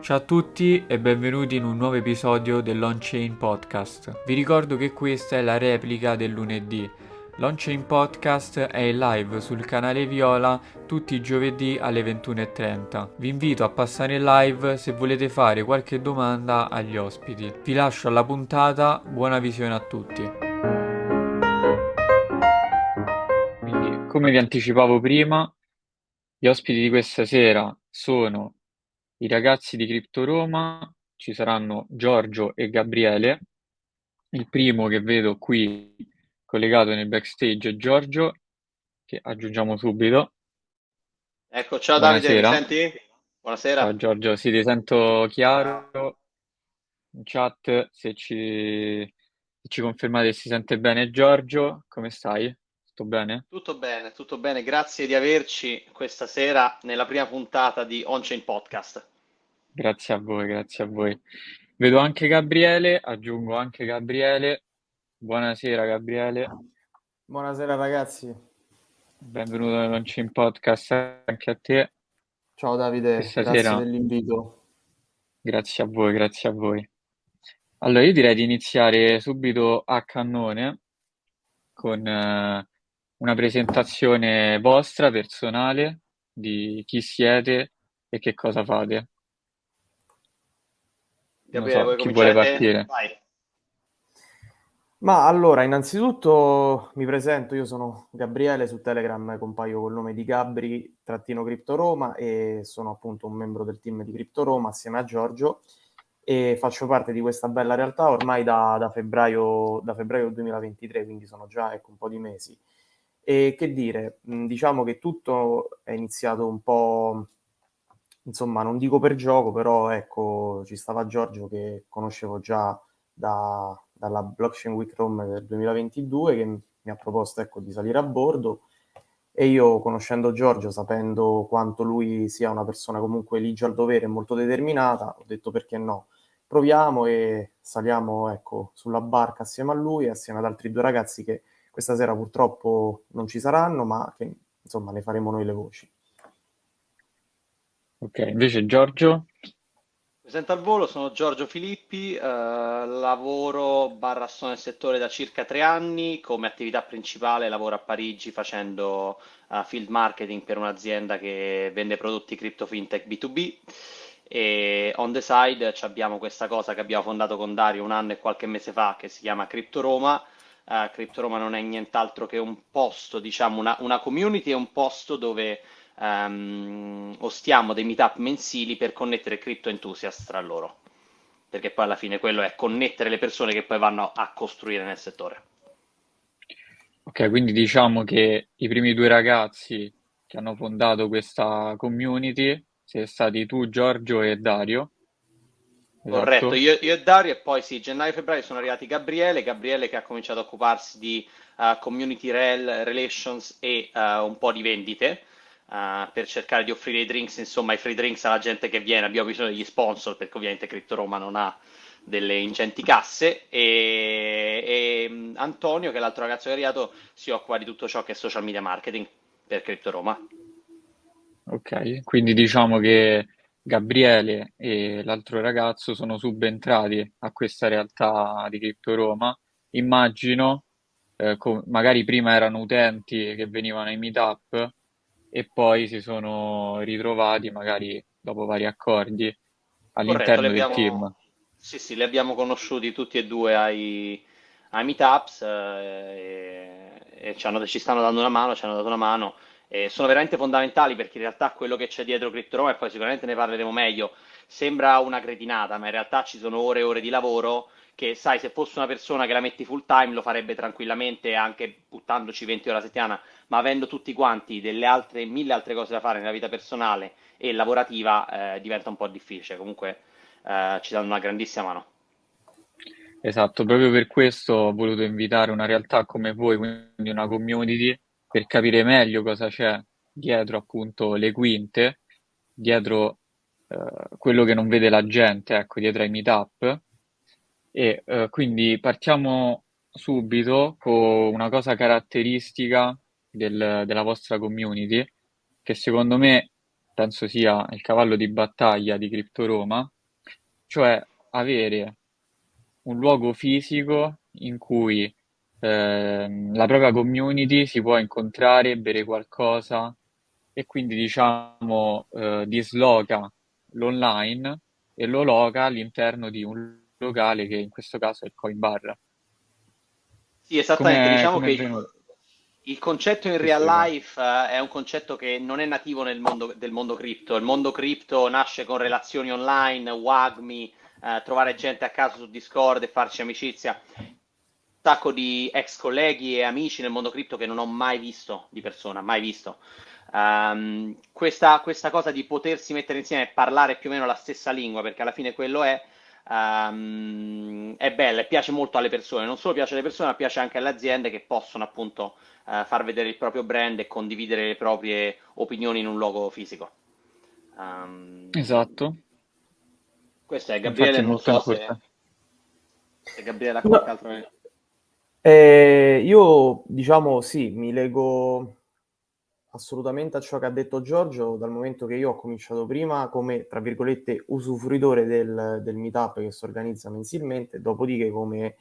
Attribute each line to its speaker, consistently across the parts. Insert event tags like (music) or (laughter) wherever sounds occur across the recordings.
Speaker 1: Ciao a tutti e benvenuti in un nuovo episodio dell'On-Chain Podcast. Vi ricordo che questa è la replica del lunedì. L'On-Chain Podcast è in live sul canale Viola tutti i giovedì alle 21.30. Vi invito a passare in live se volete fare qualche domanda agli ospiti. Vi lascio alla puntata, buona visione a tutti. Quindi, come vi anticipavo prima, gli ospiti di questa sera sono i ragazzi di Crypto Roma, ci saranno Giorgio e Gabriele. Il primo che vedo qui collegato nel backstage è Giorgio, che aggiungiamo subito.
Speaker 2: Ecco, ciao Davide, mi senti? Buonasera.
Speaker 1: Ciao Giorgio, sì, ti sento chiaro. In chat, se ci, se ci confermate si sente bene Giorgio, come stai? Tutto bene?
Speaker 2: Tutto bene, tutto bene. Grazie di averci questa sera nella prima puntata di On-Chain Podcast.
Speaker 1: Grazie a voi, grazie a voi. Vedo anche Gabriele, aggiungo anche Gabriele. Buonasera Gabriele.
Speaker 3: Buonasera ragazzi.
Speaker 1: Benvenuto nell'On-Chain Podcast anche a te.
Speaker 3: Ciao Davide, Questa grazie sera... dell'invito.
Speaker 1: Grazie a voi, grazie a voi. Allora io direi di iniziare subito a cannone con eh, una presentazione vostra personale di chi siete e che cosa fate.
Speaker 2: Gabriele, so, chi vuole partire? Vai.
Speaker 3: Ma allora, innanzitutto mi presento, io sono Gabriele, su Telegram compaio col nome di Gabri, trattino Crypto Roma e sono appunto un membro del team di Crypto Roma assieme a Giorgio e faccio parte di questa bella realtà ormai da, da, febbraio, da febbraio 2023, quindi sono già ecco, un po' di mesi. E che dire, diciamo che tutto è iniziato un po', insomma, non dico per gioco, però ecco, ci stava Giorgio che conoscevo già da, dalla Blockchain Week Rome del 2022 che mi ha proposto ecco, di salire a bordo. E io conoscendo Giorgio, sapendo quanto lui sia una persona comunque ligia al dovere e molto determinata, ho detto perché no, proviamo e saliamo ecco, sulla barca assieme a lui e assieme ad altri due ragazzi che questa sera purtroppo non ci saranno, ma che insomma ne faremo noi le voci.
Speaker 1: Ok, invece Giorgio?
Speaker 2: Presento al volo, sono Giorgio Filippi, eh, lavoro barra sono nel settore da circa tre anni, come attività principale lavoro a Parigi facendo uh, field marketing per un'azienda che vende prodotti crypto fintech B2B e on the side abbiamo questa cosa che abbiamo fondato con Dario un anno e qualche mese fa che si chiama Crypto Roma. Uh, Crypto Roma non è nient'altro che un posto, diciamo una, una community e un posto dove um, ostiamo dei meetup mensili per connettere crypto enthusiast tra loro. Perché poi alla fine quello è connettere le persone che poi vanno a costruire nel settore.
Speaker 1: Ok, quindi diciamo che i primi due ragazzi che hanno fondato questa community siete stati tu, Giorgio e Dario.
Speaker 2: Esatto. Corretto, io, io, e Dario e poi sì, gennaio e febbraio sono arrivati Gabriele, Gabriele che ha cominciato a occuparsi di uh, community rel, relations e uh, un po' di vendite uh, per cercare di offrire i drinks, insomma, i free drinks alla gente che viene. Abbiamo bisogno degli sponsor perché ovviamente Crypto Roma non ha delle ingenti casse e, e mm, Antonio, che è l'altro ragazzo che è arrivato, si occupa di tutto ciò che è social media marketing per Crypto Roma.
Speaker 1: Ok, quindi diciamo che Gabriele e l'altro ragazzo sono subentrati a questa realtà di Crypto Roma. Immagino, eh, com- magari prima erano utenti che venivano ai meetup e poi si sono ritrovati magari dopo vari accordi all'interno Corretto, del team.
Speaker 2: Sì, sì, li abbiamo conosciuti tutti e due ai, ai meetups eh, e, e ci, hanno, ci, stanno dando una mano, ci hanno dato una mano. E sono veramente fondamentali perché in realtà quello che c'è dietro CryptoRoma, e poi sicuramente ne parleremo meglio, sembra una cretinata, ma in realtà ci sono ore e ore di lavoro che sai, se fosse una persona che la metti full time lo farebbe tranquillamente anche buttandoci 20 ore a settimana, ma avendo tutti quanti delle altre, mille altre cose da fare nella vita personale e lavorativa eh, diventa un po' difficile. Comunque eh, ci danno una grandissima mano.
Speaker 1: Esatto, proprio per questo ho voluto invitare una realtà come voi, quindi una community, per capire meglio cosa c'è dietro appunto le quinte, dietro eh, quello che non vede la gente, ecco, dietro ai meetup. E eh, quindi partiamo subito con una cosa caratteristica del- della vostra community, che secondo me penso sia il cavallo di battaglia di Crypto Roma, cioè avere un luogo fisico in cui eh, la propria community si può incontrare, bere qualcosa e quindi diciamo eh, disloca l'online e lo loca all'interno di un locale che in questo caso è il Coin Bar.
Speaker 2: Sì, esattamente, com'è, diciamo com'è che il, il, concetto in real life uh, è un concetto che non è nativo nel mondo, del mondo cripto. Il mondo cripto nasce con relazioni online, WAGMI, uh, trovare gente a caso su Discord e farci amicizia. Sacco di ex colleghi e amici nel mondo cripto che non ho mai visto di persona, mai visto. Um, questa, questa, cosa di potersi mettere insieme e parlare più o meno la stessa lingua, perché alla fine quello è, um, è bella e piace molto alle persone. Non solo piace alle persone, ma piace anche alle aziende che possono appunto uh, far vedere il proprio brand e condividere le proprie opinioni in un luogo fisico.
Speaker 1: Um, esatto.
Speaker 2: Questo è Gabriele, Infatti, non so se, se, Gabriele ha qualche altro...
Speaker 3: Eh, io diciamo sì, mi leggo assolutamente a ciò che ha detto Giorgio, dal momento che io ho cominciato prima come, tra virgolette, usufruitore del, del meetup che si organizza mensilmente, dopodiché come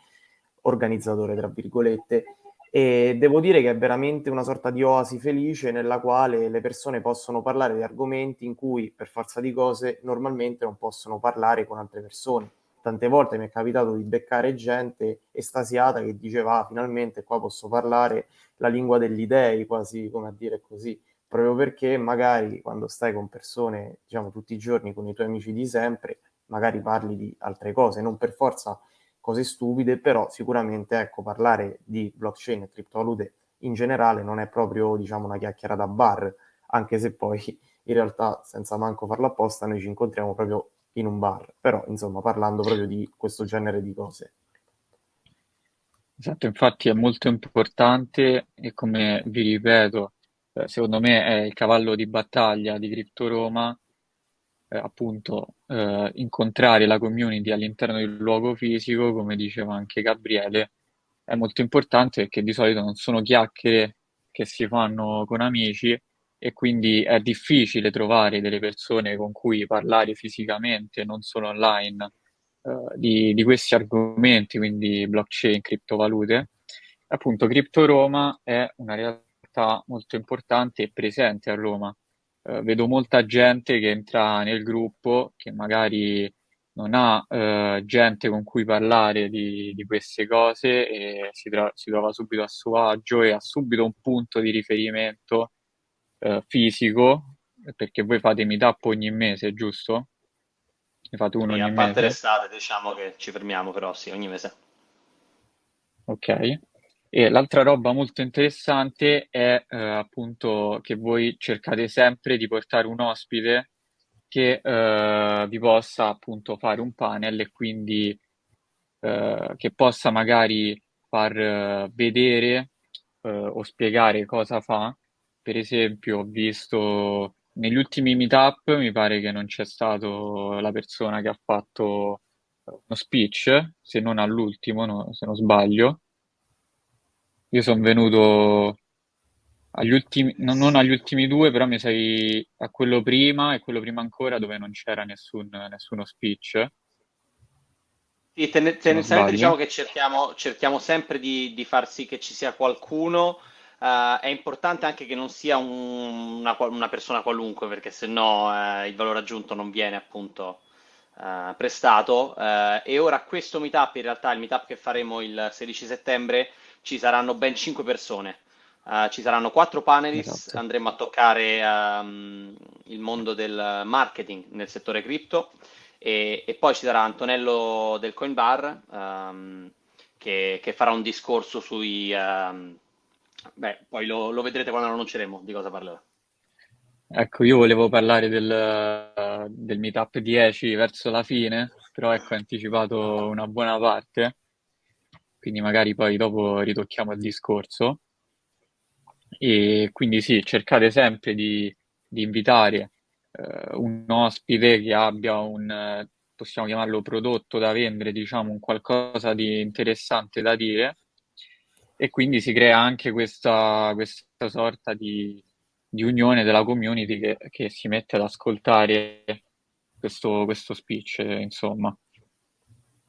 Speaker 3: organizzatore, tra virgolette, e devo dire che è veramente una sorta di oasi felice nella quale le persone possono parlare di argomenti in cui, per forza di cose, normalmente non possono parlare con altre persone. Tante volte mi è capitato di beccare gente estasiata che diceva ah, finalmente qua posso parlare la lingua degli dei, quasi come a dire così, proprio perché magari quando stai con persone, diciamo tutti i giorni, con i tuoi amici di sempre, magari parli di altre cose, non per forza cose stupide, però sicuramente ecco, parlare di blockchain e criptovalute in generale non è proprio diciamo una chiacchiera da bar, anche se poi in realtà senza manco farlo apposta noi ci incontriamo proprio in un bar, però insomma parlando proprio di questo genere di cose.
Speaker 1: Esatto, infatti è molto importante e come vi ripeto, eh, secondo me è il cavallo di battaglia di Crypto Roma, eh, appunto eh, incontrare la community all'interno del luogo fisico, come diceva anche Gabriele, è molto importante perché di solito non sono chiacchiere che si fanno con amici e quindi è difficile trovare delle persone con cui parlare fisicamente, non solo online eh, di, di, questi argomenti, quindi blockchain, criptovalute. Appunto, Crypto Roma è una realtà molto importante e presente a Roma. Uh, vedo molta gente che entra nel gruppo che magari non ha uh, gente con cui parlare di, di queste cose e si, si, trova subito a suo agio e ha subito un punto di riferimento uh, fisico, perché voi fate meetup ogni mese, giusto? Ne fate uno
Speaker 2: sì,
Speaker 1: ogni
Speaker 2: a parte
Speaker 1: mese?
Speaker 2: l'estate, diciamo che ci fermiamo, però sì, ogni mese.
Speaker 1: Ok. E l'altra roba molto interessante è eh, appunto che voi cercate sempre di portare un ospite che eh, vi possa appunto fare un panel e quindi eh, che possa magari far eh, vedere eh, o spiegare cosa fa. Per esempio, ho visto negli ultimi meetup mi pare che non c'è stato la persona che ha fatto uno speech, se non all'ultimo, no, se non sbaglio. Io sono venuto agli ultimi, no, non agli ultimi due, però mi sei a quello prima e quello prima ancora dove non c'era nessun, nessuno speech.
Speaker 2: Sì, tendenzialmente diciamo che cerchiamo, cerchiamo sempre di, di, far sì che ci sia qualcuno Uh, è importante anche che non sia un, una, una, persona qualunque, perché se no uh, il valore aggiunto non viene appunto uh, prestato. e ora questo meetup, in realtà il meetup che faremo il 16 settembre, ci saranno ben 5 persone. ci saranno 4 panelist, esatto. andremo a toccare um, il mondo del marketing nel settore cripto e, e, poi ci sarà Antonello del Coin Bar um, che, che, farà un discorso sui... Um, Beh, poi lo, lo vedrete quando lo annunceremo di cosa parlerà.
Speaker 1: Ecco, io volevo parlare del, del Meetup 10 verso la fine, però ecco, hai anticipato una buona parte, quindi magari poi dopo ritocchiamo il discorso. E quindi sì, cercate sempre di, di invitare eh, un ospite che abbia un, possiamo chiamarlo prodotto da vendere, diciamo, un qualcosa di interessante da dire e quindi si crea anche questa, questa sorta di, di unione della community che, che si mette ad ascoltare questo, questo speech, insomma.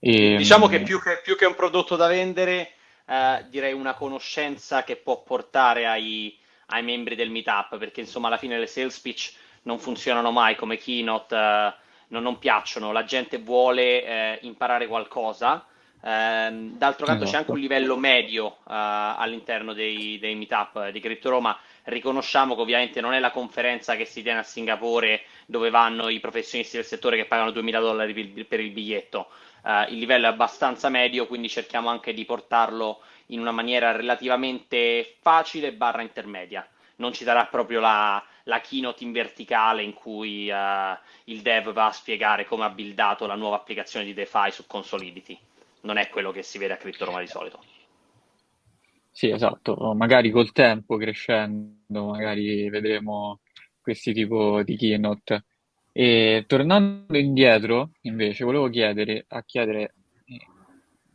Speaker 2: E, diciamo che più, che più che un prodotto da vendere, eh, direi una conoscenza che può portare ai, ai, membri del meetup, perché insomma alla fine le sales pitch non funzionano mai come keynote, eh, non, non, piacciono, la gente vuole eh, imparare qualcosa. Ehm, d'altro canto esatto. c'è anche un esatto. livello medio eh, all'interno dei, dei meetup di Crypto Roma riconosciamo che ovviamente non è la conferenza che si tiene a Singapore dove vanno i professionisti del settore che pagano 2000 dollari per il biglietto. Uh, il livello è abbastanza medio, quindi cerchiamo anche di portarlo in una maniera relativamente facile barra intermedia. Non ci sarà proprio la, la keynote in verticale in cui uh, il dev va a spiegare come ha buildato la nuova applicazione di DeFi su Consolidity. Non è quello che si vede a CryptoRoma di solito.
Speaker 1: Sì, esatto, magari col tempo crescendo, magari vedremo questi tipi di keynote. E tornando indietro, invece, volevo chiedere, a chiedere in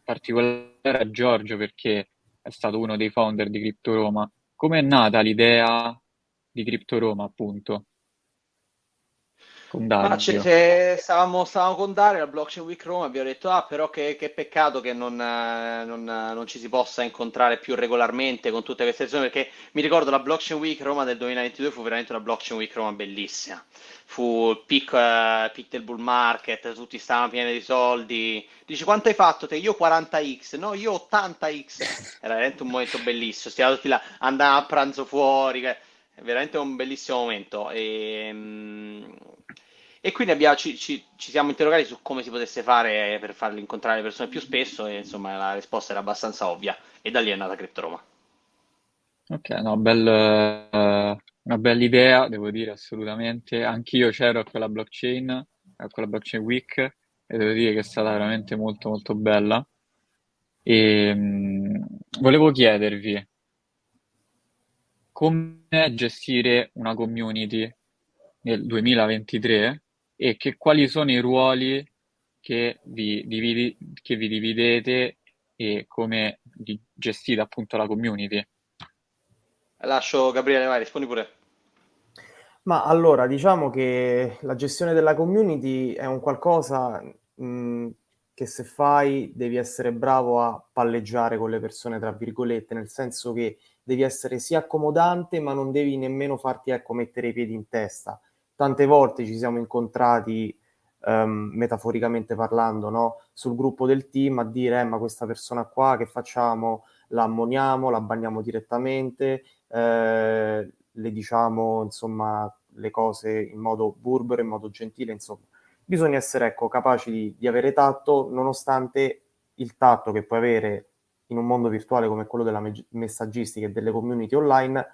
Speaker 1: particolare a Giorgio, perché è stato uno dei founder di Crypto Roma, come è nata l'idea di Crypto Roma, appunto?
Speaker 2: Con Dario. Se stavamo, stavamo, con Dario al Blockchain Week Roma abbiamo detto ah però che, che peccato che non, non, non, ci si possa incontrare più regolarmente con tutte queste zone perché mi ricordo la Blockchain Week Roma del 2022 fu veramente una Blockchain Week Roma bellissima fu il peak, uh, peak del bull market tutti stavano pieni di soldi dici quanto hai fatto te? io 40x no io 80x era veramente un momento bellissimo stiamo tutti là andavamo a pranzo fuori veramente un bellissimo momento e, um, e quindi abbiamo, ci, ci, ci, siamo interrogati su come si potesse fare per farli incontrare le persone più spesso e insomma la risposta era abbastanza ovvia e da lì è nata CryptoRoma.
Speaker 1: Ok, no, bel, uh, una bella idea, devo dire assolutamente. Anch'io c'ero a quella blockchain, a quella blockchain week e devo dire che è stata veramente molto molto bella. E um, volevo chiedervi come gestire una community nel 2023 e che quali sono i ruoli che vi, dividi, che vi dividete e come gestite appunto la community.
Speaker 2: Lascio Gabriele, vai, rispondi pure.
Speaker 3: Ma allora, diciamo che la gestione della community è un qualcosa mh, che se fai devi essere bravo a palleggiare con le persone, tra virgolette, nel senso che devi essere sia accomodante, ma non devi nemmeno farti ecco, mettere i piedi in testa tante volte ci siamo incontrati um, metaforicamente parlando no? sul gruppo del team a dire eh, ma questa persona qua che facciamo la ammoniamo, la bagniamo direttamente eh, le diciamo insomma le cose in modo burbero, in modo gentile insomma bisogna essere ecco, capaci di, di avere tatto nonostante il tatto che puoi avere in un mondo virtuale come quello della me- messaggistica e delle community online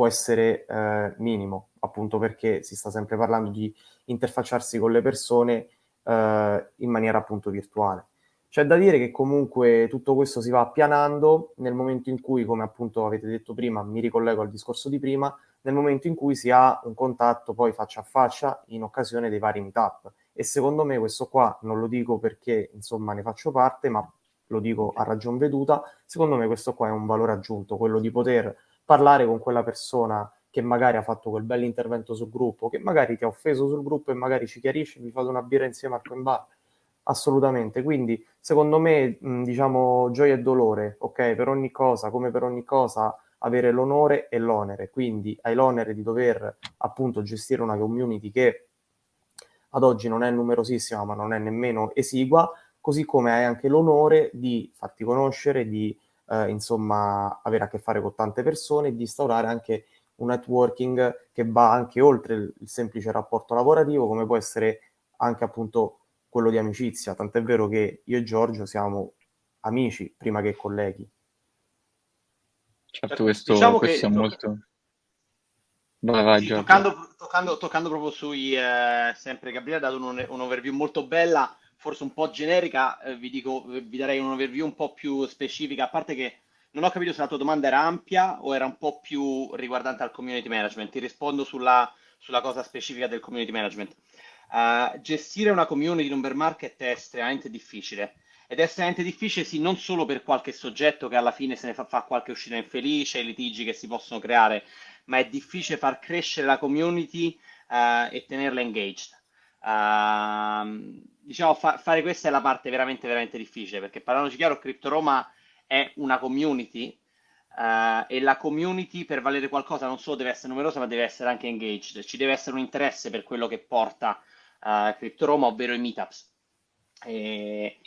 Speaker 3: può essere eh, minimo, appunto perché si sta sempre parlando di interfacciarsi con le persone eh, in maniera appunto virtuale. C'è da dire che comunque tutto questo si va appianando nel momento in cui, come appunto avete detto prima, mi ricollego al discorso di prima, nel momento in cui si ha un contatto poi faccia a faccia in occasione dei vari meetup. E secondo me questo qua non lo dico perché insomma ne faccio parte, ma lo dico a ragion veduta, secondo me questo qua è un valore aggiunto, quello di poter parlare con quella persona che magari ha fatto quel bel intervento sul gruppo, che magari ti ha offeso sul gruppo e magari ci chiarisce, vi fate una birra insieme al coin bar. Assolutamente, quindi secondo me mh, diciamo gioia e dolore, ok? Per ogni cosa, come per ogni cosa, avere l'onore e l'onere, quindi hai l'onere di dover appunto gestire una community che ad oggi non è numerosissima ma non è nemmeno esigua, così come hai anche l'onore di farti conoscere, di eh, insomma, avere a che fare con tante persone e di instaurare anche un networking che va anche oltre il, il semplice rapporto lavorativo, come può essere anche appunto quello di amicizia. Tant'è vero che io e Giorgio siamo amici prima che colleghi.
Speaker 1: Certo, questo, diciamo questo che, è molto...
Speaker 2: Vai, vai, sì, toccando, toccando, toccando, proprio sui... Eh, sempre Gabriele ha dato un, un overview molto bella forse un po' generica, eh, vi, dico, vi darei un overview un po' più specifica, a parte che non ho capito se la tua domanda era ampia o era un po' più riguardante al community management. Ti rispondo sulla, sulla cosa specifica del community management. Uh, gestire una community in un bear market è estremamente difficile. Ed è estremamente difficile sì, non solo per qualche soggetto che alla fine se ne fa, fa qualche uscita infelice, litigi che si possono creare, ma è difficile far crescere la community uh, e tenerla engaged. Uh, diciamo, fa- fare questa è la parte veramente, veramente difficile, perché parlandoci chiaro, Crypto Roma è una community uh, e la community per valere qualcosa non solo deve essere numerosa, ma deve essere anche engaged. Ci deve essere un interesse per quello che porta uh, Crypto Roma, ovvero i meetups. E,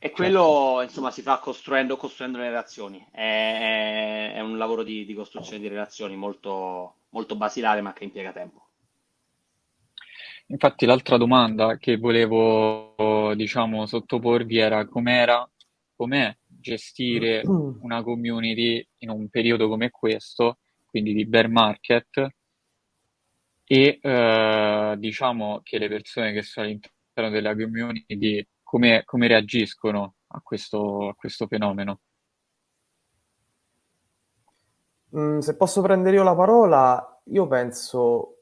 Speaker 2: e quello certo. insomma si fa costruendo, costruendo le relazioni. È, è un lavoro di, di, costruzione di relazioni molto, molto basilare, ma che impiega tempo.
Speaker 1: Infatti l'altra domanda che volevo, diciamo, sottoporvi era com'era, com'è gestire mm. una community in un periodo come questo, quindi di bear market, e eh, diciamo che le persone che sono all'interno della community come, come reagiscono a questo, a questo fenomeno.
Speaker 3: Mm, se posso prendere io la parola, io penso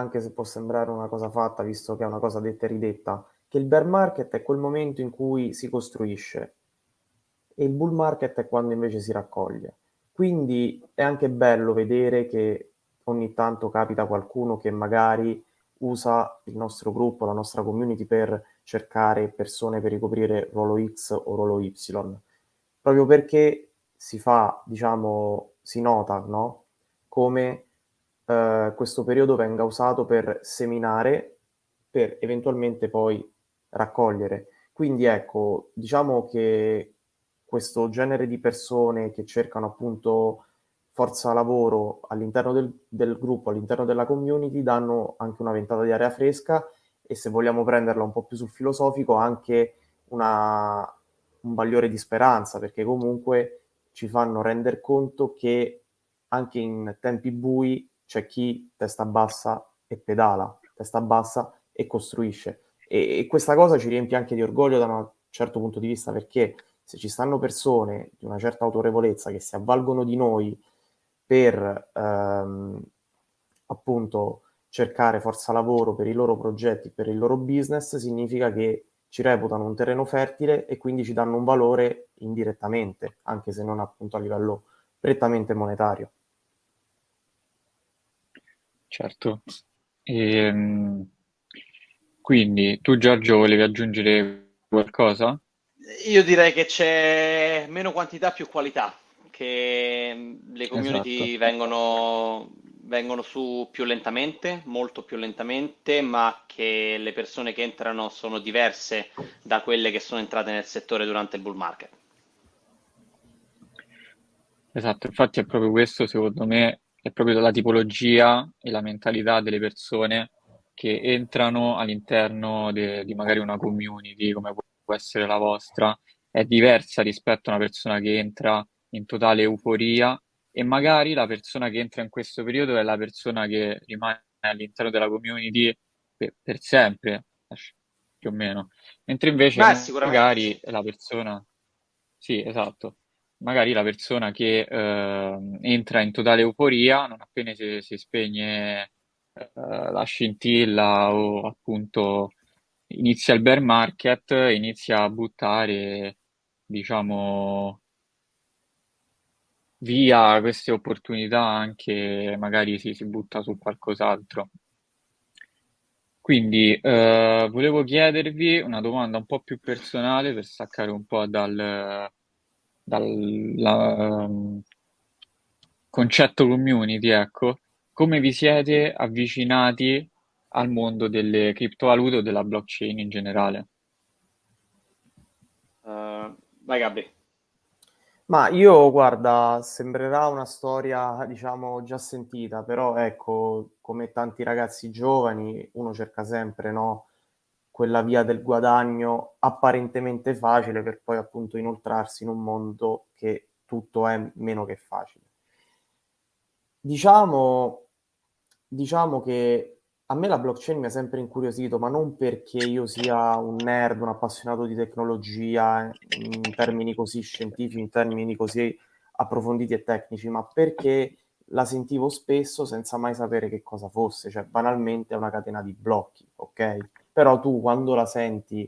Speaker 3: anche se può sembrare una cosa fatta, visto che è una cosa detta e ridetta, che il bear market è quel momento in cui si costruisce e il bull market è quando invece si raccoglie. Quindi è anche bello vedere che ogni tanto capita qualcuno che magari usa il nostro gruppo, la nostra community per cercare persone per ricoprire ruolo X o ruolo Y, proprio perché si fa, diciamo, si nota, no? Come eh, questo periodo venga usato per seminare, per eventualmente poi raccogliere. Quindi ecco, diciamo che questo genere di persone che cercano appunto forza lavoro all'interno del, del, gruppo, all'interno della community, danno anche una ventata di aria fresca e se vogliamo prenderla un po' più sul filosofico, anche una, un bagliore di speranza, perché comunque ci fanno rendere conto che anche in tempi bui c'è chi testa bassa e pedala, testa bassa e costruisce. E, e, questa cosa ci riempie anche di orgoglio da un certo punto di vista, perché se ci stanno persone di una certa autorevolezza che si avvalgono di noi per ehm, appunto cercare forza lavoro per i loro progetti, per il loro business, significa che ci reputano un terreno fertile e quindi ci danno un valore indirettamente, anche se non appunto a livello prettamente monetario.
Speaker 1: Certo. Ehm, quindi tu Giorgio volevi aggiungere qualcosa?
Speaker 2: Io direi che c'è meno quantità più qualità, che le community esatto. vengono, vengono su più lentamente, molto più lentamente, ma che le persone che entrano sono diverse da quelle che sono entrate nel settore durante il bull market.
Speaker 1: Esatto, infatti è proprio questo secondo me è proprio la tipologia e la mentalità delle persone che entrano all'interno de- di magari una community come può essere la vostra, è diversa rispetto a una persona che entra in totale euforia e magari la persona che entra in questo periodo è la persona che rimane all'interno della community per, per sempre, più o meno. Mentre invece Beh, magari la persona... Sì, esatto magari la persona che eh, entra in totale euforia, non appena si, si spegne eh, la scintilla o appunto inizia il bear market, inizia a buttare, diciamo, via queste opportunità, anche magari si, si butta su qualcos'altro. Quindi eh, volevo chiedervi una domanda un po' più personale per staccare un po' dal, dal um, concetto community, ecco, come vi siete avvicinati al mondo delle criptovalute o della blockchain in generale?
Speaker 2: Uh, vai Gabri.
Speaker 3: Ma io, guarda, sembrerà una storia, diciamo, già sentita, però ecco, come tanti ragazzi giovani, uno cerca sempre, no? Quella via del guadagno apparentemente facile per poi appunto inoltrarsi in un mondo che tutto è meno che facile. Diciamo, diciamo che a me la blockchain mi ha sempre incuriosito, ma non perché io sia un nerd, un appassionato di tecnologia in termini così scientifici, in termini così approfonditi e tecnici, ma perché la sentivo spesso senza mai sapere che cosa fosse, cioè banalmente è una catena di blocchi, ok? Però tu quando la senti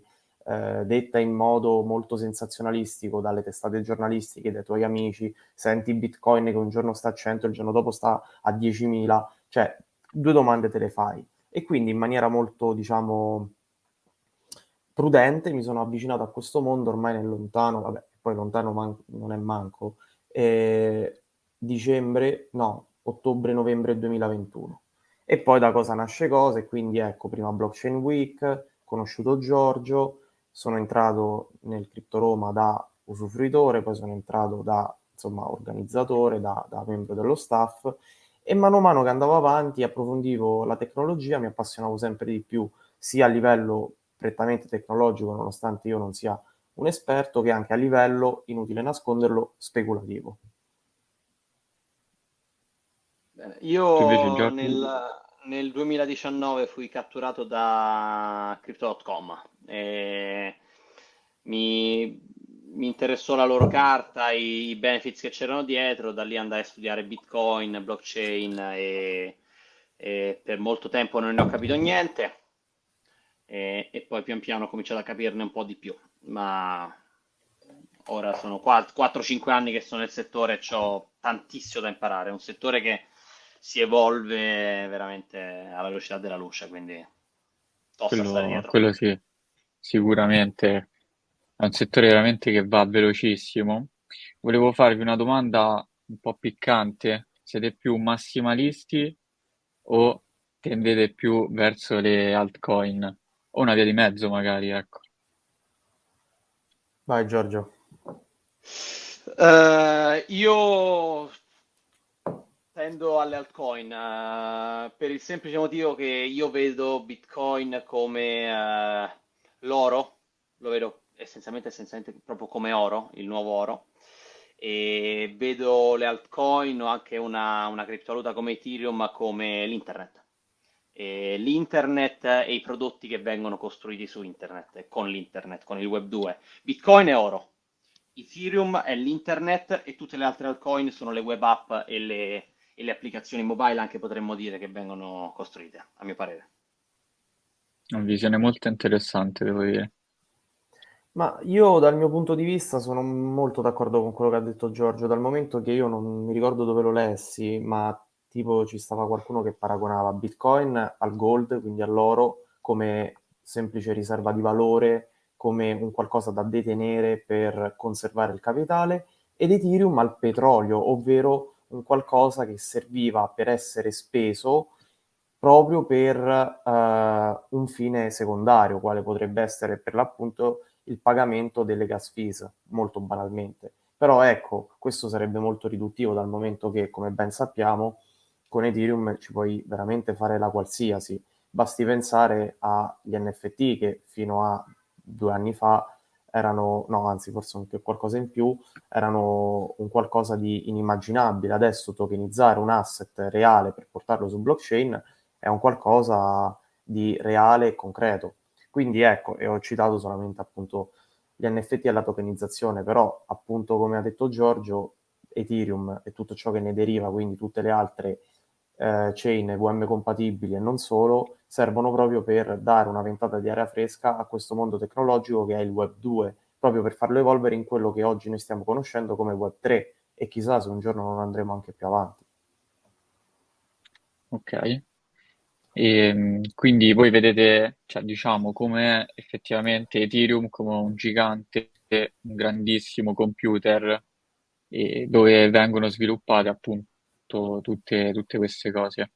Speaker 3: eh, detta in modo molto sensazionalistico dalle testate giornalistiche, dai tuoi amici, senti Bitcoin che un giorno sta a 100 e il giorno dopo sta a 10.000, cioè due domande te le fai. E quindi in maniera molto, diciamo, prudente mi sono avvicinato a questo mondo ormai nel lontano, vabbè, poi lontano man- non è manco, eh, dicembre, no, ottobre-novembre 2021. E poi da cosa nasce cosa, e quindi ecco, prima Blockchain Week, conosciuto Giorgio, sono entrato nel Crypto Roma da usufruitore, poi sono entrato da insomma, organizzatore, da, da membro dello staff e mano a mano che andavo avanti approfondivo la tecnologia, mi appassionavo sempre di più, sia a livello prettamente tecnologico, nonostante io non sia un esperto, che anche a livello, inutile nasconderlo, speculativo.
Speaker 2: Io nel, nel 2019 fui catturato da Crypto.com e mi, mi interessò la loro carta, i, i benefits che c'erano dietro, da lì andai a studiare Bitcoin, blockchain e, e per molto tempo non ne ho capito niente e, e, poi pian piano ho cominciato a capirne un po' di più, ma ora sono 4-5 anni che sono nel settore e ho tantissimo da imparare, è un settore che si evolve veramente alla velocità della luce, quindi
Speaker 1: tosta quello, stare dietro. Quello sì, sicuramente è un settore veramente che va velocissimo. Volevo farvi una domanda un po' piccante. Siete più massimalisti o tendete più verso le altcoin? O una via di mezzo magari, ecco.
Speaker 3: Vai Giorgio.
Speaker 2: Uh, io Tendo alle altcoin uh, per il semplice motivo che io vedo Bitcoin come uh, l'oro, lo vedo essenzialmente, essenzialmente proprio come oro, il nuovo oro, e vedo le altcoin o anche una, una criptovaluta come Ethereum come l'internet. E l'internet e i prodotti che vengono costruiti su internet, con l'internet, con il web 2. Bitcoin è oro, Ethereum è l'internet e tutte le altre altcoin sono le web app e le e le applicazioni mobile anche potremmo dire che vengono costruite, a mio parere.
Speaker 1: Una visione molto interessante, devo dire.
Speaker 3: Ma io dal mio punto di vista sono molto d'accordo con quello che ha detto Giorgio, dal momento che io non mi ricordo dove lo lessi, ma tipo ci stava qualcuno che paragonava Bitcoin al gold, quindi all'oro, come semplice riserva di valore, come un qualcosa da detenere per conservare il capitale, ed Ethereum al petrolio, ovvero un qualcosa che serviva per essere speso proprio per uh, un fine secondario, quale potrebbe essere per l'appunto il pagamento delle gas fees, molto banalmente. Però ecco, questo sarebbe molto riduttivo dal momento che, come ben sappiamo, con Ethereum ci puoi veramente fare la qualsiasi. Basti pensare agli NFT che fino a due anni fa erano, no, anzi, forse anche qualcosa in più, erano un qualcosa di inimmaginabile. Adesso tokenizzare un asset reale per portarlo su blockchain è un qualcosa di reale e concreto. Quindi ecco, e ho citato solamente appunto gli NFT e la tokenizzazione, però appunto come ha detto Giorgio, Ethereum e tutto ciò che ne deriva, quindi tutte le altre eh, chain VM compatibili e non solo, servono proprio per dare una ventata di aria fresca a questo mondo tecnologico che è il Web 2, proprio per farlo evolvere in quello che oggi noi stiamo conoscendo come Web 3 e chissà se un giorno non andremo anche più avanti.
Speaker 1: Ok. E, ehm, quindi voi vedete, cioè, diciamo, come effettivamente Ethereum come un gigante, un grandissimo computer dove vengono sviluppate appunto tutto, tutte, tutte queste cose.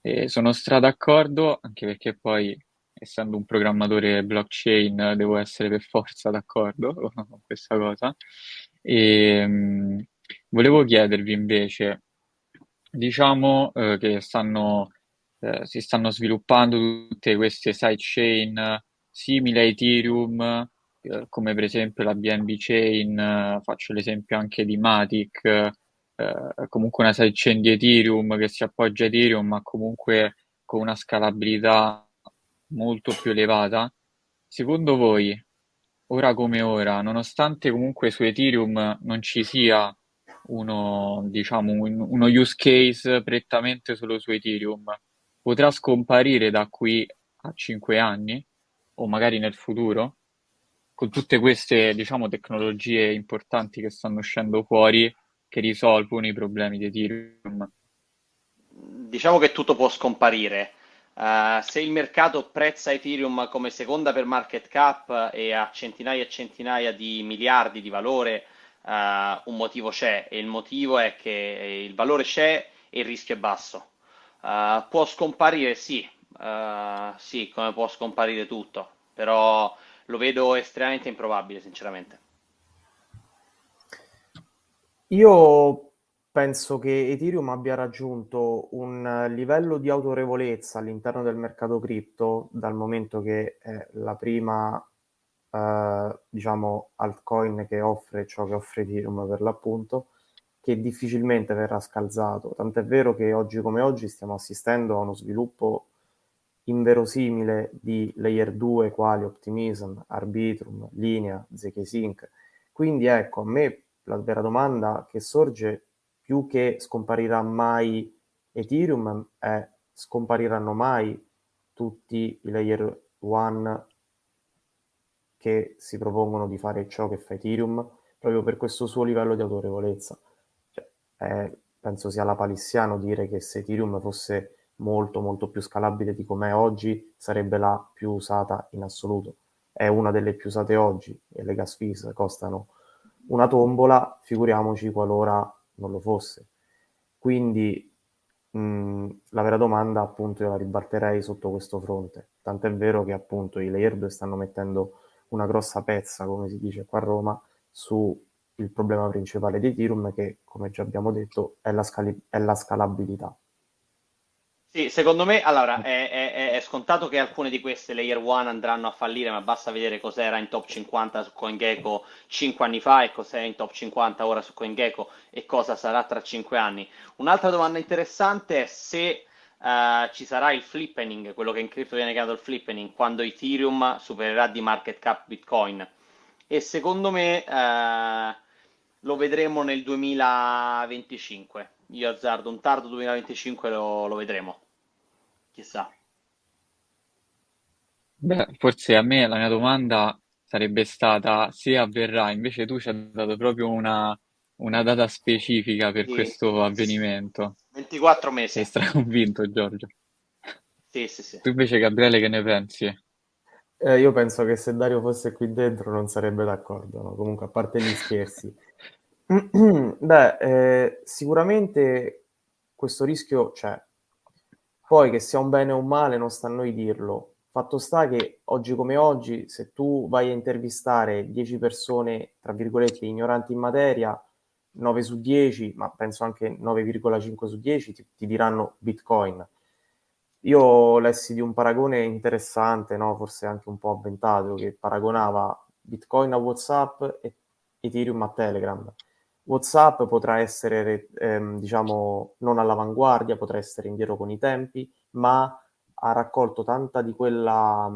Speaker 1: E sono stra d'accordo, anche perché poi, essendo un programmatore blockchain, devo essere per forza d'accordo (laughs) con questa cosa. E, mh, volevo chiedervi invece, diciamo eh, che stanno, eh, si stanno sviluppando tutte queste sidechain simili a Ethereum, eh, come per esempio la BNB Chain, faccio l'esempio anche di Matic, eh, comunque una sidechain di Ethereum che si appoggia a Ethereum, ma comunque con una scalabilità molto più elevata. Secondo voi, ora come ora, nonostante comunque su Ethereum non ci sia uno, diciamo, un, uno use case prettamente solo su Ethereum, potrà scomparire da qui a 5 anni o magari nel futuro? con tutte queste, diciamo, tecnologie importanti che stanno uscendo fuori, che risolvono i problemi di Ethereum?
Speaker 2: Diciamo che tutto può scomparire. Uh, se il mercato prezza Ethereum come seconda per market cap e a centinaia e centinaia di miliardi di valore, uh, un motivo c'è e il motivo è che il valore c'è e il rischio è basso. Uh, può scomparire? Sì, sì, come può scomparire tutto, però lo vedo estremamente improbabile, sinceramente.
Speaker 3: Io penso che Ethereum abbia raggiunto un livello di autorevolezza all'interno del mercato cripto dal momento che è la prima, eh, diciamo, altcoin che offre ciò che offre Ethereum per l'appunto, che difficilmente verrà scalzato. Tant'è vero che oggi come oggi stiamo assistendo a uno sviluppo inverosimile di layer 2 quali Optimism, Arbitrum, Linea, ZK-Sync. Quindi ecco, a me la vera domanda che sorge più che scomparirà mai Ethereum è scompariranno mai tutti i layer 1 che si propongono di fare ciò che fa Ethereum proprio per questo suo livello di autorevolezza. Cioè, è, penso sia la palissiano dire che se Ethereum fosse molto molto più scalabile di com'è oggi sarebbe la più usata in assoluto. È una delle più usate oggi e le gas fees costano una tombola, figuriamoci qualora non lo fosse. Quindi mh, la vera domanda appunto io la ribalterei sotto questo fronte. Tant'è vero che appunto i layer 2 stanno mettendo una grossa pezza, come si dice qua a Roma, su il problema principale di Ethereum che, come già abbiamo detto, è la, scali- è la scalabilità.
Speaker 2: Sì, secondo me allora, è, è, è, scontato che alcune di queste layer 1 andranno a fallire, ma basta vedere cos'era in top 50 su CoinGecko 5 anni fa e cos'è in top 50 ora su CoinGecko e cosa sarà tra 5 anni. Un'altra domanda interessante è se uh, ci sarà il flippening, quello che in cripto viene chiamato il flippening, quando Ethereum supererà di market cap Bitcoin. E secondo me uh, lo vedremo nel 2025 io azzardo un tardo 2025 lo, lo vedremo. Chissà.
Speaker 1: Beh, forse a me la mia domanda sarebbe stata se avverrà, invece tu ci hai dato proprio una, una data specifica per
Speaker 2: Sì,
Speaker 1: questo avvenimento.
Speaker 2: 24
Speaker 1: Sei
Speaker 2: mesi.
Speaker 1: straconvinto, Giorgio.
Speaker 2: Sì, sì, sì.
Speaker 1: Tu invece, Gabriele, che ne pensi?
Speaker 3: Eh, io penso che se Dario fosse qui dentro non sarebbe d'accordo, no? Comunque, a parte gli scherzi. (clears throat) Beh, eh, sicuramente questo rischio c'è. Poi che sia un bene o un male non sta a noi dirlo. Fatto sta che oggi come oggi, se tu vai a intervistare 10 persone, tra virgolette, ignoranti in materia, 9 su 10, ma penso anche 9,5 su 10, ti, ti diranno Bitcoin. Io lessi di un paragone interessante, no? forse anche un po' avventato, che paragonava Bitcoin a WhatsApp e Ethereum a Telegram. WhatsApp potrà essere, ehm, diciamo, non all'avanguardia, potrà essere indietro con i tempi, ma ha raccolto tanta di quella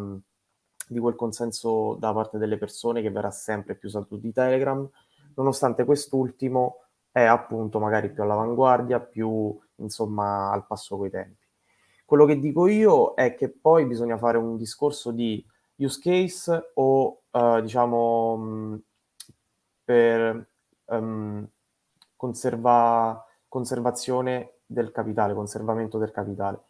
Speaker 3: di quel consenso da parte delle persone che verrà sempre più usato di Telegram, nonostante quest'ultimo è appunto magari più all'avanguardia, più insomma al passo coi tempi. Quello che dico io è che poi bisogna fare un discorso di use case o uh, diciamo per um, conserva, conservazione del capitale, conservamento del capitale.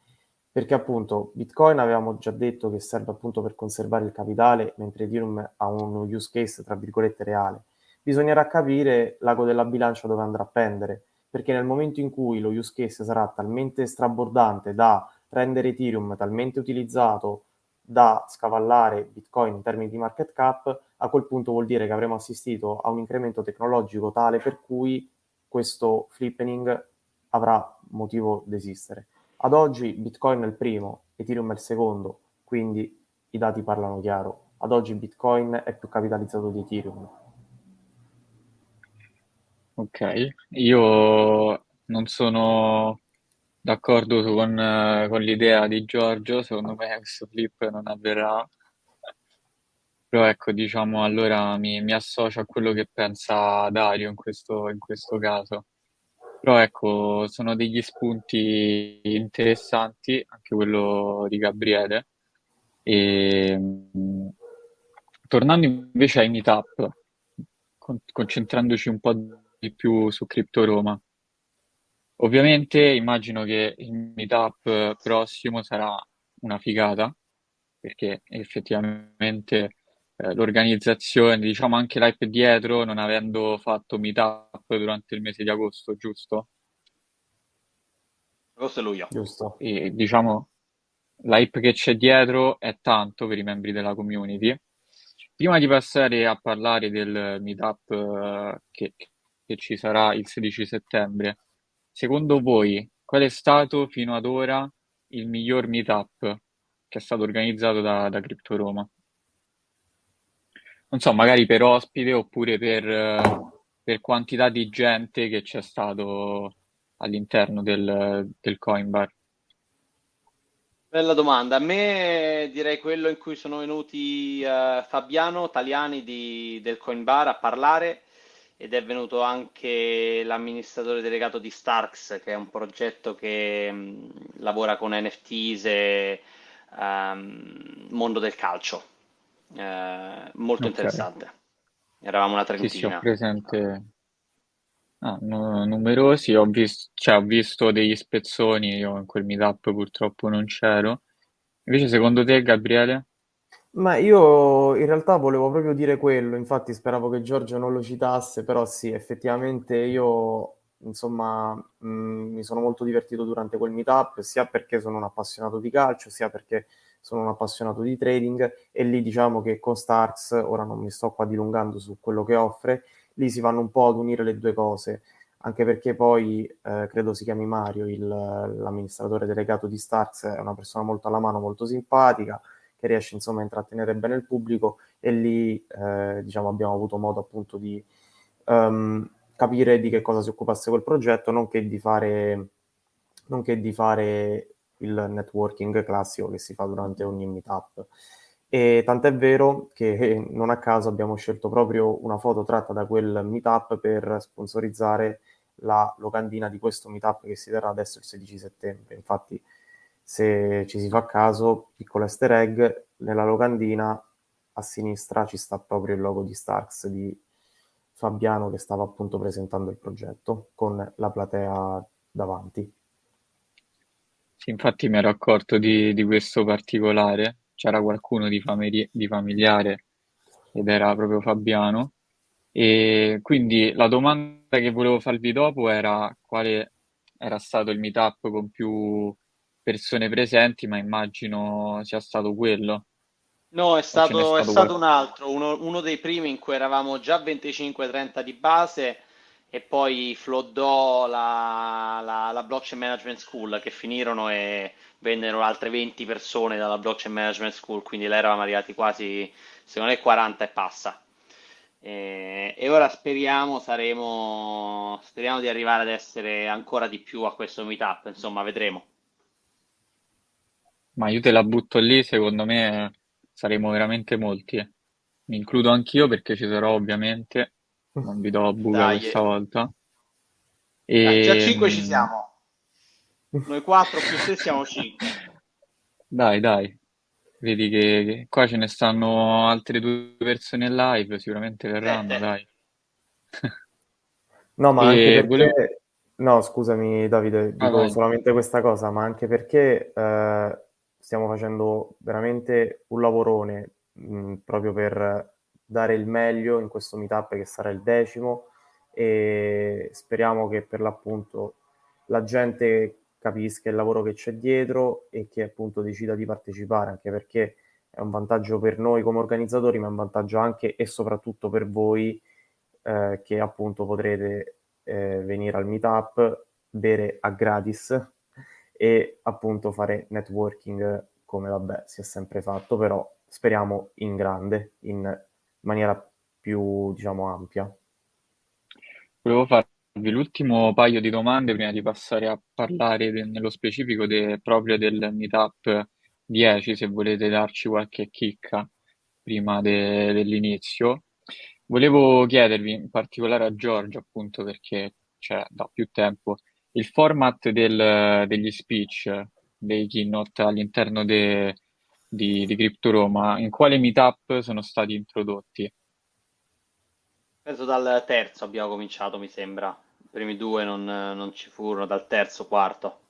Speaker 3: Perché appunto Bitcoin avevamo già detto che serve appunto per conservare il capitale, mentre Ethereum ha un use case tra virgolette reale. Bisognerà capire l'ago della bilancia dove andrà a pendere, perché nel momento in cui lo use case sarà talmente strabordante da rendere Ethereum talmente utilizzato da scavallare Bitcoin in termini di market cap, a quel punto vuol dire che avremo assistito a un incremento tecnologico tale per cui questo flippening avrà motivo di esistere. Ad oggi Bitcoin è il primo, Ethereum è il secondo, quindi i dati parlano chiaro. Ad oggi Bitcoin è più capitalizzato di Ethereum.
Speaker 1: Ok, io non sono d'accordo con, con l'idea di Giorgio, secondo me questo flip non avverrà. Però ecco, diciamo, allora mi, mi associo a quello che pensa Dario in questo, in questo caso. Però ecco, sono degli spunti interessanti, anche quello di Gabriele. E, tornando invece ai meetup, con- concentrandoci un po' di più su Crypto Roma. Ovviamente immagino che il meetup prossimo sarà una figata, perché effettivamente eh, l'organizzazione, diciamo anche l'hype dietro, non avendo fatto meetup durante il mese di agosto, giusto?
Speaker 2: Agosto e luglio.
Speaker 3: Giusto.
Speaker 1: E diciamo l'hype che c'è dietro è tanto per i membri della community. Prima di passare a parlare del meetup eh, che, che ci sarà il 16 settembre, secondo voi qual è stato fino ad ora il miglior meetup che è stato organizzato da, da Crypto Roma? Non so, magari per ospite oppure per, per quantità di gente che c'è stato all'interno del, del Coin Bar.
Speaker 2: Bella domanda. A me direi quello in cui sono venuti eh, Fabiano Taliani di- del Coin Bar a parlare ed è venuto anche l'amministratore delegato di Starks, che è un progetto che mh, lavora con NFTs e ehm, mondo del calcio. Eh, molto
Speaker 1: Ok,
Speaker 2: interessante. Eravamo una
Speaker 1: sì, sì, ho
Speaker 2: trentina.
Speaker 1: presente. Ah, nu- numerosi, ho vis- cioè, ho visto degli spezzoni, io in quel meetup purtroppo non c'ero. Invece, secondo te, Gabriele?
Speaker 3: Ma io in realtà volevo proprio dire quello, infatti speravo che Giorgio non lo citasse, però sì, effettivamente io insomma mh, mi sono molto divertito durante quel meetup, sia perché sono un appassionato di calcio, sia perché sono un appassionato di trading e lì diciamo che con Starks, ora non mi sto qua dilungando su quello che offre, lì si vanno un po' ad unire le due cose, anche perché poi eh, credo si chiami Mario, il- l'amministratore delegato di Starks, è una persona molto alla mano, molto simpatica che riesce insomma a intrattenere bene il pubblico e lì eh, diciamo abbiamo avuto modo appunto di ehm, capire di che cosa si occupasse quel progetto, nonché di fare, nonché di fare il networking classico che si fa durante ogni meetup. E tant'è vero che non a caso abbiamo scelto proprio una foto tratta da quel meetup per sponsorizzare la locandina di questo meetup che si terrà adesso il 16 settembre. Infatti, se ci si fa caso, piccolo easter egg, nella locandina a sinistra ci sta proprio il logo di Starks di Fabiano che stava appunto presentando il progetto con la platea davanti.
Speaker 1: Sì, infatti mi ero accorto di, di questo particolare. C'era qualcuno di, famili- di familiare ed era proprio Fabiano. E quindi la domanda che volevo farvi dopo era quale era stato il meetup con più persone presenti, ma immagino sia stato quello,
Speaker 2: No, è
Speaker 1: o ce n'è
Speaker 2: stato, è
Speaker 1: stato
Speaker 2: stato un altro, uno, uno dei primi in cui eravamo già 25-30 di base e poi flodò la, la, la Blockchain Management School che finirono e vennero altre 20 persone dalla Blockchain Management School, quindi là eravamo arrivati quasi, secondo me, 40 e passa. E, e ora speriamo, saremo, speriamo di arrivare ad essere ancora di più a questo meetup, insomma, vedremo.
Speaker 1: Ma io te la butto lì, secondo me saremo veramente molti. Mi includo anch'io perché ci sarò ovviamente, non vi do buca
Speaker 2: Dai,
Speaker 1: questa volta.
Speaker 2: dai, già
Speaker 1: E,
Speaker 2: 5 ci
Speaker 1: mm,
Speaker 2: siamo. Noi 4 più 6 siamo 5.
Speaker 1: dai, dai, vedi che, che qua ce ne stanno altre due persone in live, sicuramente verranno,
Speaker 2: 7.
Speaker 1: dai.
Speaker 3: No, ma anche
Speaker 1: E volevo...
Speaker 3: perché, no, scusami Davide,
Speaker 1: Vai,
Speaker 3: dico
Speaker 1: vai.
Speaker 3: solamente questa cosa, ma anche perché eh, stiamo facendo veramente un lavorone mh, proprio per dare il meglio in questo meetup che sarà il decimo e speriamo che per l'appunto la gente capisca il lavoro che c'è dietro e che appunto decida di partecipare, anche perché è un vantaggio per noi come organizzatori, ma è un vantaggio anche e soprattutto per voi eh, che appunto potrete eh, venire al meetup, bere a gratis e appunto fare networking come vabbè si è sempre fatto, però speriamo in grande, in maniera più diciamo ampia.
Speaker 1: Volevo farvi l'ultimo paio di domande prima di passare a parlare de- nello specifico de- proprio del Meetup 10, se volete darci qualche chicca prima de- dell'inizio. Volevo chiedervi, in particolare a Giorgio, appunto perché c'è da più tempo, il format del- degli speech, dei keynote all'interno de- di, di Crypto Roma, in quale meetup sono stati introdotti?
Speaker 2: Penso dal terzo abbiamo cominciato, mi sembra. I primi due non, non ci furono, dal terzo, quarto.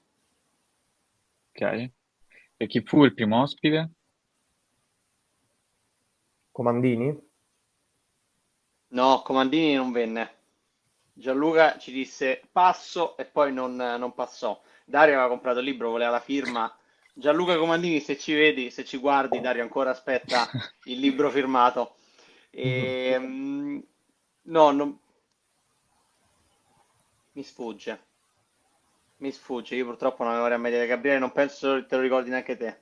Speaker 1: Ok. E chi fu il primo ospite?
Speaker 3: Comandini?
Speaker 2: No, Comandini non venne. Gianluca ci disse passo e poi non, non passò. Dario aveva comprato il libro, voleva la firma. Gianluca Comandini, se ci vedi, se ci guardi, Dario ancora aspetta il libro firmato. E, mm, no, non... mi sfugge. Mi sfugge, io purtroppo non ho memoria media. Gabriele, non penso te lo ricordi neanche te.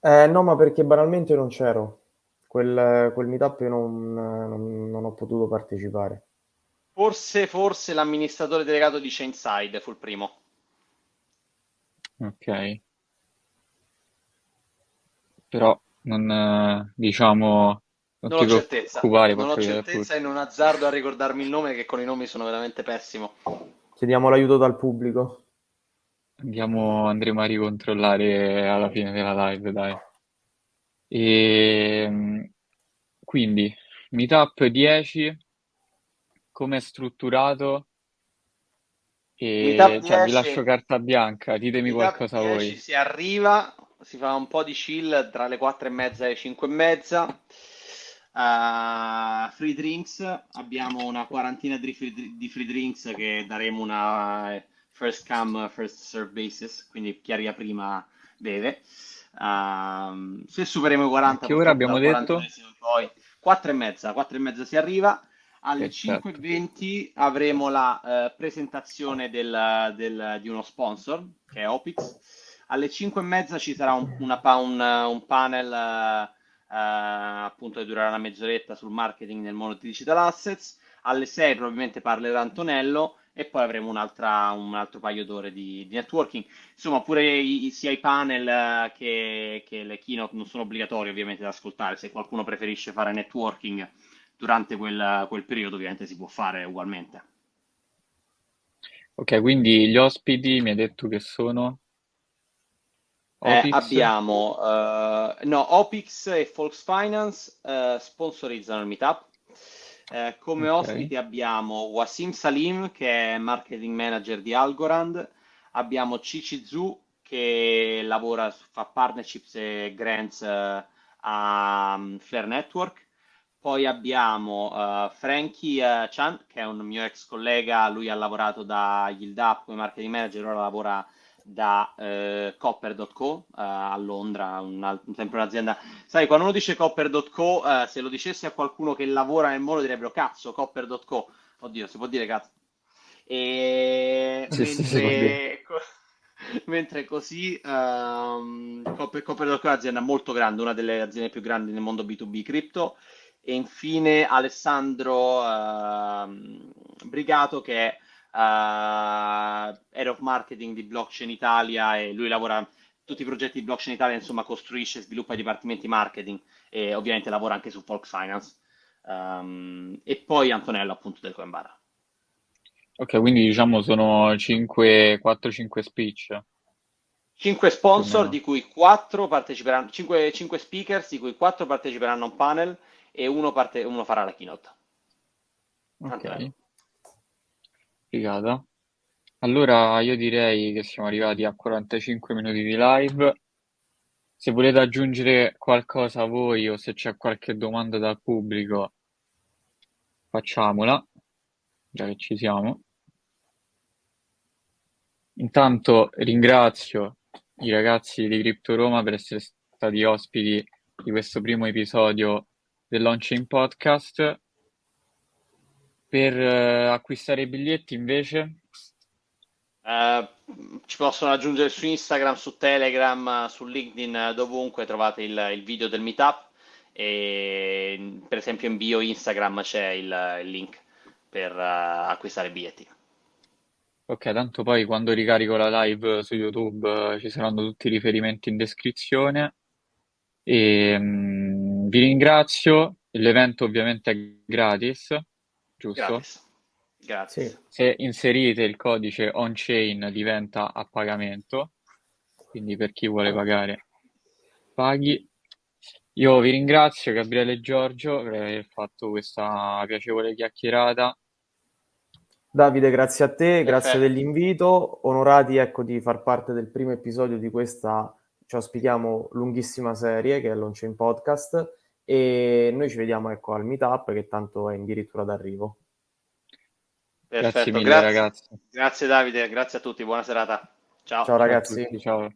Speaker 3: Eh, no, ma perché banalmente non c'ero. Quel, quel meetup io non, non, non ho potuto partecipare.
Speaker 2: Forse, forse l'amministratore delegato di Chainside fu il primo.
Speaker 1: Ok. Però non, eh, diciamo, non
Speaker 2: Non
Speaker 1: ti
Speaker 2: ho certezza,
Speaker 1: preoccupare,
Speaker 2: non ho certezza e non azzardo a ricordarmi il nome che con i nomi sono veramente pessimo.
Speaker 3: Chiediamo l'aiuto dal pubblico.
Speaker 1: Andiamo, andremo a ricontrollare alla fine della live, dai. E, mm, quindi, Meetup 10, come è strutturato? E,
Speaker 2: Meetup
Speaker 1: cioè, vi
Speaker 2: 10,
Speaker 1: lascio carta bianca, ditemi
Speaker 2: Meetup
Speaker 1: qualcosa
Speaker 2: 10
Speaker 1: voi.
Speaker 2: si arriva, si fa un po' di chill tra le 4 e mezza e le 5 e mezza. Uh, free drinks, abbiamo una quarantina di free, di free drinks che daremo una eh, first come, first serve basis, quindi chi arriva prima beve. Uh, se superiamo i 40,
Speaker 1: A che ora abbiamo detto?
Speaker 2: 40 poi 4 e mezza, 4 e mezza si arriva. Alle
Speaker 1: Perfetto.
Speaker 2: 5.20 avremo la eh, presentazione del- del- di uno sponsor, che è Opix. Alle 5.30 ci sarà un, una un, un panel eh, appunto che durerà una mezz'oretta sul marketing nel mondo di digital assets. Alle 6 probabilmente parlerà Antonello e poi avremo un altro paio d'ore di, di networking. Insomma, pure i- sia i panel eh, che, che le keynote non sono obbligatori ovviamente da ascoltare. Se qualcuno preferisce fare networking durante quel, quel periodo, ovviamente si può fare ugualmente.
Speaker 1: Ok, quindi gli ospiti mi hai detto che sono
Speaker 2: Eh, abbiamo eh, no, Opix e Volksfinance eh, sponsorizzano il meetup. Eh, come
Speaker 1: Ok.
Speaker 2: ospiti abbiamo Wasim Salim, che è marketing manager di Algorand, abbiamo Cici Zhu, che lavora, fa partnerships e grants a um, Flare Network. Poi abbiamo Frankie Chan, che è un mio ex collega, lui ha lavorato da Yield Up come marketing manager, ora lavora da eh, Copper.co eh, a Londra, un sempre un'azienda. Sai, quando uno dice Copper.co, eh, se lo dicessi a qualcuno che lavora nel mondo direbbero cazzo, Copper.co. Oddio, si può dire cazzo. E
Speaker 1: Sì, sì,
Speaker 2: mentre, co- (laughs) mentre così, ehm, Copper, Copper.co è un'azienda molto grande, una delle aziende più grandi nel mondo B2B cripto. E infine Alessandro ehm, Brigato, che è eh, Head of Marketing di Blockchain Italia e lui lavora tutti i progetti di Blockchain Italia, insomma, costruisce e sviluppa i dipartimenti marketing e ovviamente lavora anche su Folk Finance. Ehm, e poi Antonello, appunto, del Coinbara.
Speaker 1: Ok, quindi diciamo sono 5, 4-5 speech
Speaker 2: 5
Speaker 1: più o
Speaker 2: sponsor, di cui 4 parteciperanno, 5, speakers, di cui 4 parteciperanno a un panel e uno, parte- uno farà la keynote. Antonello.
Speaker 1: Figata. Allora io direi che siamo arrivati a 45 minuti di live. Se volete aggiungere qualcosa voi o se c'è qualche domanda dal pubblico, facciamola, già che ci siamo. Intanto ringrazio i ragazzi di Crypto Roma per essere stati ospiti di questo primo episodio del Launching Podcast. Per eh, acquistare i biglietti invece,
Speaker 2: Eh, ci possono aggiungere su Instagram, su Telegram, su LinkedIn, dovunque trovate il, il video del meetup e per esempio in bio Instagram c'è il, il link per eh, acquistare i biglietti.
Speaker 1: ok, tanto poi quando ricarico la live su YouTube eh, ci saranno tutti i riferimenti in descrizione. E mm, vi ringrazio. L'evento ovviamente è gratis, giusto?
Speaker 2: Gratis. Gratis.
Speaker 3: Sì.
Speaker 1: Se inserite il codice on-chain diventa a pagamento, quindi per chi vuole pagare paghi. Io vi ringrazio, Gabriele e Giorgio, per aver fatto questa piacevole chiacchierata.
Speaker 3: Davide, grazie a te, grazie dell'invito. Onorati ecco, di far parte del primo episodio di questa, ci auspichiamo, lunghissima serie che è Launch in Podcast e noi ci vediamo ecco, al meetup che tanto è addirittura d'arrivo.
Speaker 2: Perfetto, grazie, mille, grazie. Grazie Davide, grazie a tutti, buona serata. Ciao.
Speaker 3: Ciao ragazzi.
Speaker 1: Ciao.